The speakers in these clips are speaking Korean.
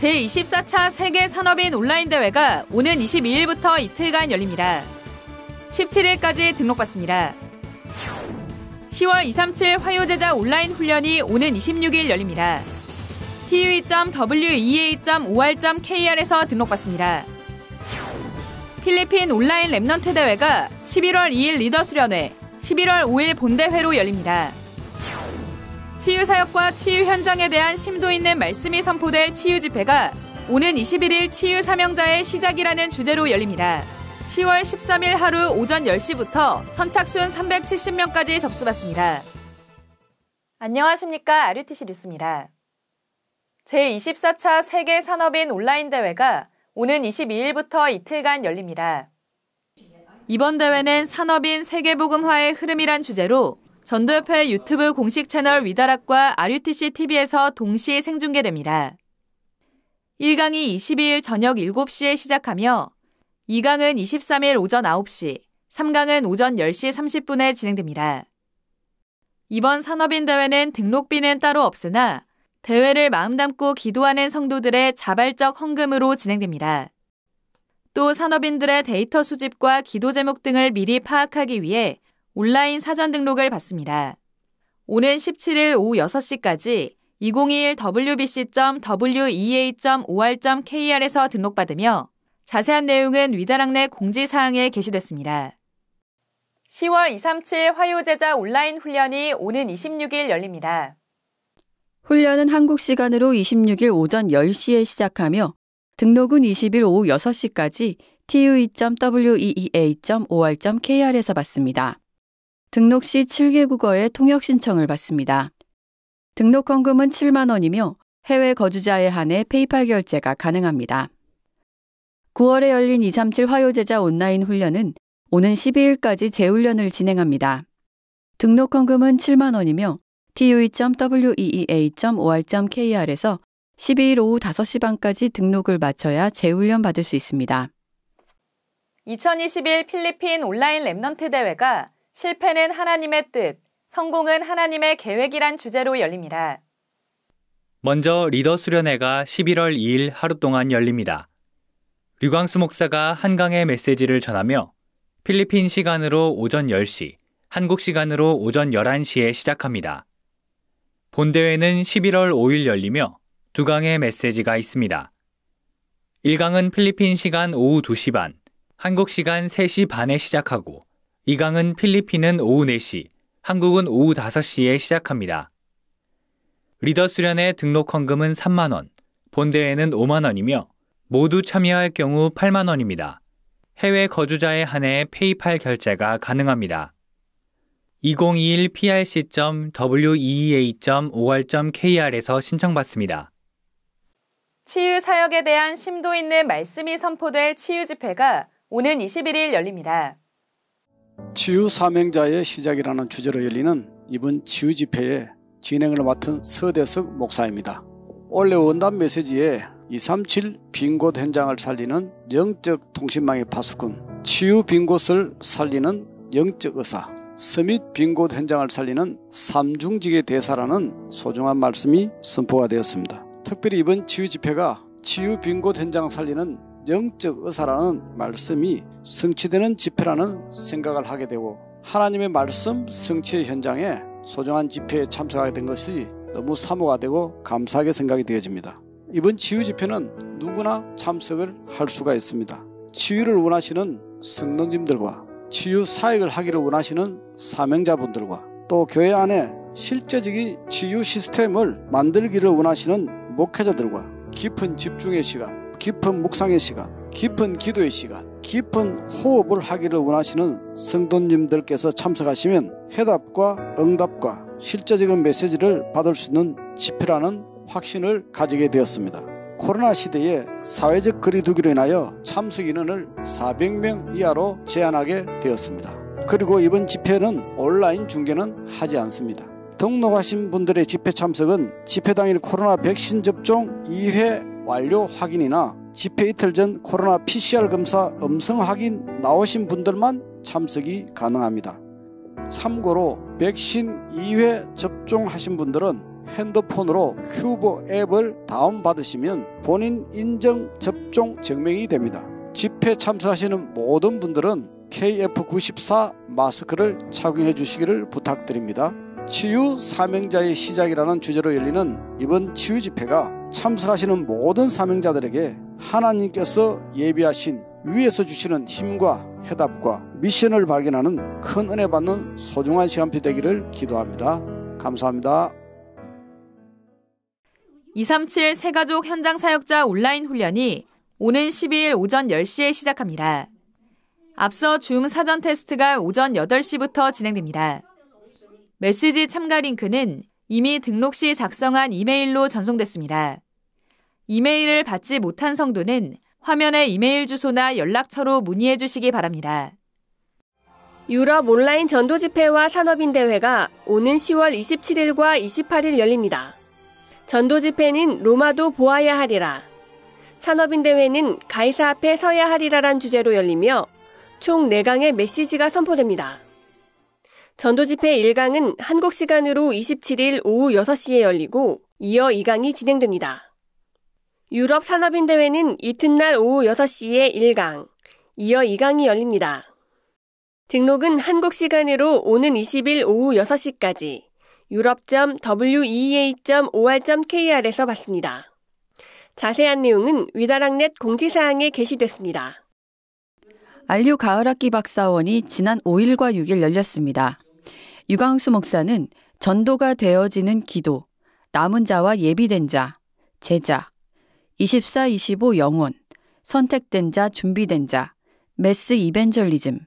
제24차 세계 산업인 온라인 대회가 오는 22일부터 이틀간 열립니다. 17일까지 등록받습니다. 10월 237 화요제자 온라인 훈련이 오는 26일 열립니다. tue.wea.or.kr에서 등록받습니다. 필리핀 온라인 Remnant 대회가 11월 2일 리더 수련회, 11월 5일 본대회로 열립니다. 치유 사역과 치유 현장에 대한 심도 있는 말씀이 선포될 치유 집회가 오는 21일 치유 사명자의 시작이라는 주제로 열립니다. 10월 13일 하루 오전 10시부터 선착순 370명까지 접수받습니다. 안녕하십니까. 아류티시 뉴스입니다. 제24차 세계 산업인 온라인 대회가 오는 22일부터 이틀간 열립니다. 이번 대회는 산업인 세계복음화의 흐름이란 주제로 전도협회 유튜브 공식 채널 위다락과 RUTC TV에서 동시에 생중계됩니다. 1강이 22일 저녁 7시에 시작하며 2강은 23일 오전 9시, 3강은 오전 10시 30분에 진행됩니다. 이번 산업인 대회는 등록비는 따로 없으나 대회를 마음 담고 기도하는 성도들의 자발적 헌금으로 진행됩니다. 또 산업인들의 데이터 수집과 기도 제목 등을 미리 파악하기 위해 온라인 사전 등록을 받습니다. 오는 17일 오후 6시까지 2021wbc.wea.or.kr에서 등록받으며 자세한 내용은 위다락 내 공지사항에 게시됐습니다. 10월 237 화요제자 온라인 훈련이 오는 26일 열립니다. 훈련은 한국 시간으로 26일 오전 10시에 시작하며 등록은 20일 오후 6시까지 tue.weea.or.kr에서 받습니다. 등록 시 7개 국어의 통역 신청을 받습니다. 등록 헌금은 7만 원이며 해외 거주자에 한해 페이팔 결제가 가능합니다. 9월에 열린 237 화요제자 온라인 훈련은 오는 12일까지 재훈련을 진행합니다. 등록 헌금은 7만 원이며 tue.weea.or.kr에서 12일 오후 5시 반까지 등록을 마쳐야 재훈련 받을 수 있습니다. 2021 필리핀 온라인 Remnant 대회가 실패는 하나님의 뜻, 성공은 하나님의 계획이란 주제로 열립니다. 먼저 리더 수련회가 11월 2일 하루 동안 열립니다. 류광수 목사가 한 강의 메시지를 전하며 필리핀 시간으로 오전 10시, 한국 시간으로 오전 11시에 시작합니다. 본대회는 11월 5일 열리며 두 강의 메시지가 있습니다. 1강은 필리핀 시간 오후 2시 반, 한국 시간 3시 반에 시작하고 2강은 필리핀은 오후 4시, 한국은 오후 5시에 시작합니다. 리더 수련회 등록 헌금은 3만원, 본대회는 5만원이며 모두 참여할 경우 8만원입니다. 해외 거주자에 한해 페이팔 결제가 가능합니다. 2021 prc.wea.or.kr에서 신청받습니다. 치유 사역에 대한 심도 있는 말씀이 선포될 치유 집회가 오는 21일 열립니다. 치유 사명자의 시작이라는 주제로 열리는 이번 치유 집회의 진행을 맡은 서대석 목사입니다. 원래 원단 메시지에 237 빈곳 현장을 살리는 영적 통신망의 파수꾼, 치유 빈 곳을 살리는 영적 의사, 스밋 빈곳 현장을 살리는 삼중직의 대사라는 소중한 말씀이 선포가 되었습니다. 특별히 이번 치유 집회가 치유 빈곳 현장 살리는 영적 의사라는 말씀이 성취되는 집회라는 생각을 하게 되고 하나님의 말씀 성취의 현장에 소중한 집회에 참석하게 된 것이 너무 사모가 되고 감사하게 생각이 되어집니다. 이번 치유 집회는 누구나 참석을 할 수가 있습니다. 치유를 원하시는 성도님들과 치유 사역을 하기를 원하시는 사명자분들과 또 교회 안에 실제적인 치유 시스템을 만들기를 원하시는 목회자들과 깊은 집중의 시간, 깊은 묵상의 시간, 깊은 기도의 시간, 깊은 호흡을 하기를 원하시는 성도님들께서 참석하시면 해답과 응답과 실제적인 메시지를 받을 수 있는 집회라는 확신을 가지게 되었습니다. 코로나 시대에 사회적 거리두기로 인하여 참석 인원을 400명 이하로 제한하게 되었습니다. 그리고 이번 집회는 온라인 중계는 하지 않습니다. 등록하신 분들의 집회 참석은 집회 당일 코로나 백신 접종 2회 완료 확인이나 집회 이틀 전 코로나 PCR 검사 음성 확인 나오신 분들만 참석이 가능합니다. 참고로 백신 2회 접종하신 분들은 핸드폰으로 큐브 앱을 다운받으시면 본인 인정 접종 증명이 됩니다. 집회 참석하시는 모든 분들은 KF94 마스크를 착용해 주시기를 부탁드립니다. 치유 사명자의 시작이라는 주제로 열리는 이번 치유 집회가 참석하시는 모든 사명자들에게 하나님께서 예비하신 위에서 주시는 힘과 해답과 미션을 발견하는 큰 은혜 받는 소중한 시간표 되기를 기도합니다. 감사합니다. 237 세가족 현장 사역자 온라인 훈련이 오는 12일 오전 10시에 시작합니다. 앞서 줌 사전 테스트가 오전 8시부터 진행됩니다. 메시지 참가 링크는 이미 등록 시 작성한 이메일로 전송됐습니다. 이메일을 받지 못한 성도는 화면에 이메일 주소나 연락처로 문의해 주시기 바랍니다. 유럽 온라인 전도 집회와 산업인 대회가 오는 10월 27일과 28일 열립니다. 전도 집회는 로마도 보아야 하리라. 산업인 대회는 가이사 앞에 서야 하리라란 주제로 열리며 총 4강의 메시지가 선포됩니다. 전도 집회 1강은 한국 시간으로 27일 오후 6시에 열리고 이어 2강이 진행됩니다. 유럽 산업인 대회는 이튿날 오후 6시에 1강, 이어 2강이 열립니다. 등록은 한국 시간으로 오는 20일 오후 6시까지 유럽.weea.or.kr에서 받습니다. 자세한 내용은 위다락넷 공지사항에 게시됐습니다. 안류 가을학기 박사원이 지난 5일과 6일 열렸습니다. 유광수 목사는 전도가 되어지는 기도, 남은 자와 예비된 자, 제자, 24, 25 영혼, 선택된 자, 준비된 자, 메스 이벤절리즘,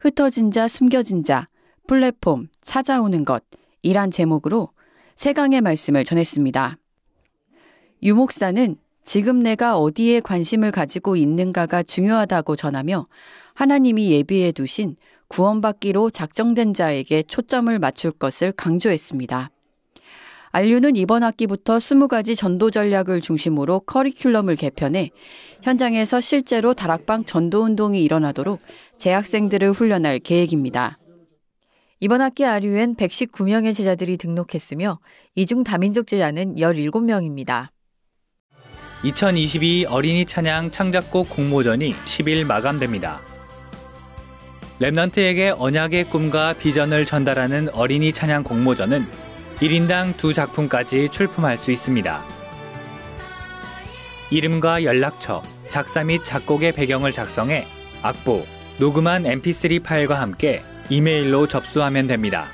흩어진 자, 숨겨진 자, 플랫폼, 찾아오는 것, 이란 제목으로 세 강의 말씀을 전했습니다. 유 목사는 지금 내가 어디에 관심을 가지고 있는가가 중요하다고 전하며 하나님이 예비해 두신 구원받기로 작정된 자에게 초점을 맞출 것을 강조했습니다. 안류는 이번 학기부터 20가지 전도 전략을 중심으로 커리큘럼을 개편해 현장에서 실제로 다락방 전도 운동이 일어나도록 재학생들을 훈련할 계획입니다. 이번 학기 아류엔 119명의 제자들이 등록했으며 이중 다민족 제자는 17명입니다. 2022 어린이 찬양 창작곡 공모전이 10일 마감됩니다. 랩넌트에게 언약의 꿈과 비전을 전달하는 어린이 찬양 공모전은 1인당 두 작품까지 출품할 수 있습니다. 이름과 연락처, 작사 및 작곡의 배경을 작성해 악보, 녹음한 mp3 파일과 함께 이메일로 접수하면 됩니다.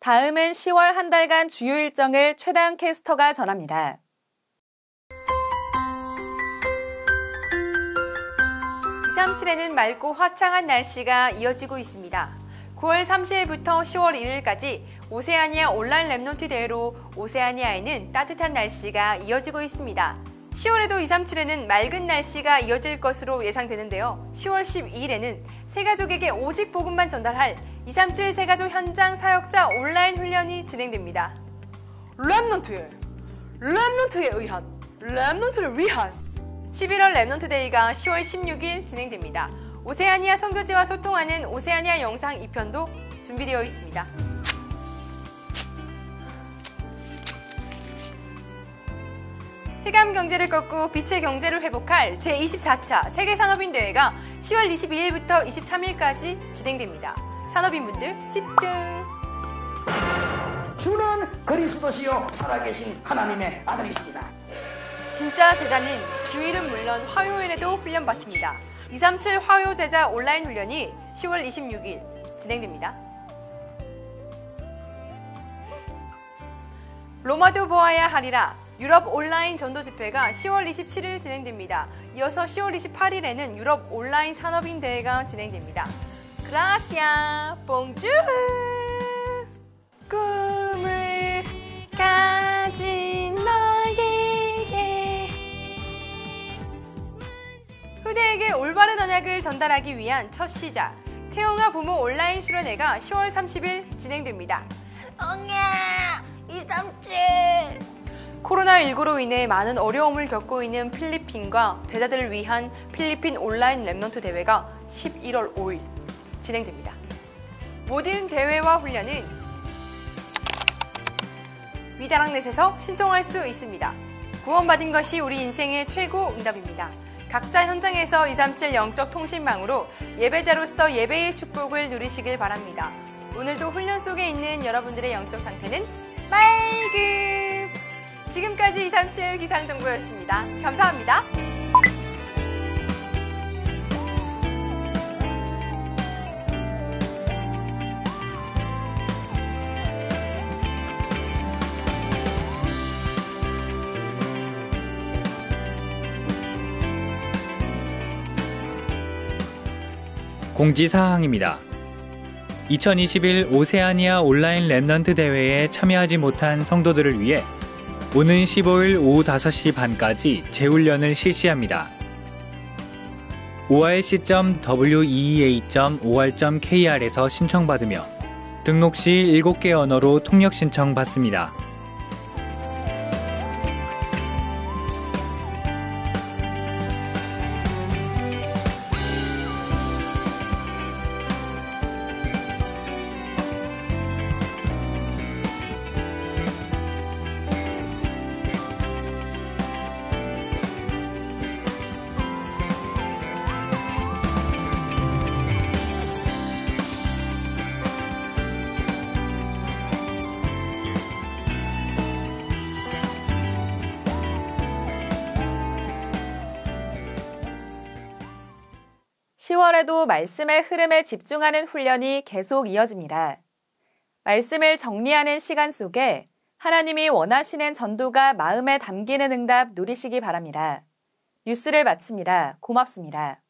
다음은 10월 한 달간 주요 일정을 최다은 캐스터가 전합니다. 237에는 맑고 화창한 날씨가 이어지고 있습니다. 9월 30일부터 10월 1일까지 오세아니아 온라인 랩논트 대회로 오세아니아에는 따뜻한 날씨가 이어지고 있습니다. 10월에도 237에는 맑은 날씨가 이어질 것으로 예상되는데요. 10월 12일에는 새가족에게 오직 복음만 전달할 237 새가족 현장 사역자 온라인 훈련이 진행됩니다. 랩논트에 랩논트에 의한 Remnant를 위한 11월 Remnant Day가 10월 16일 진행됩니다. 오세아니아 선교지와 소통하는 오세아니아 영상 2편도 준비되어 있습니다. 흑암 경제를 꺾고 빛의 경제를 회복할 제24차 세계산업인대회가 10월 22일부터 23일까지 진행됩니다. 산업인분들 집중! 주는 그리스도시요 살아계신 하나님의 아들이십니다. 진짜 제자는 주일은 물론 화요일에도 훈련받습니다. 237 화요 제자 온라인 훈련이 10월 26일 진행됩니다. 로마도 보아야 하리라 유럽 온라인 전도 집회가 10월 27일 진행됩니다. 이어서 10월 28일에는 유럽 온라인 산업인 대회가 진행됩니다. 그라시아 봉주르 후대에게 올바른 언약을 전달하기 위한 첫 시작 태용아 부모 온라인 수련회가 10월 30일 진행됩니다. 엉야 237 코로나19로 인해 많은 어려움을 겪고 있는 필리핀과 제자들을 위한 필리핀 온라인 랩넌트 대회가 11월 5일 진행됩니다. 모든 대회와 훈련은 미다랑넷에서 신청할 수 있습니다. 구원받은 것이 우리 인생의 최고 응답입니다. 각자 현장에서 237 영적 통신망으로 예배자로서 예배의 축복을 누리시길 바랍니다. 오늘도 훈련 속에 있는 여러분들의 영적 상태는 맑음! 지금까지 237 기상정보였습니다. 감사합니다. 공지사항입니다. 2021 오세아니아 온라인 Remnant 대회에 참여하지 못한 성도들을 위해 오는 15일 오후 5시 반까지 재훈련을 실시합니다. orc.weea.or.kr에서 신청받으며 등록 시 7개 언어로 통역 신청 받습니다. (10월에도) 말씀의 흐름에 집중하는 훈련이 계속 이어집니다. 말씀을 정리하는 시간 속에 하나님이 원하시는 전도가 마음에 담기는 응답 누리시기 바랍니다. 뉴스를 마칩니다. 고맙습니다.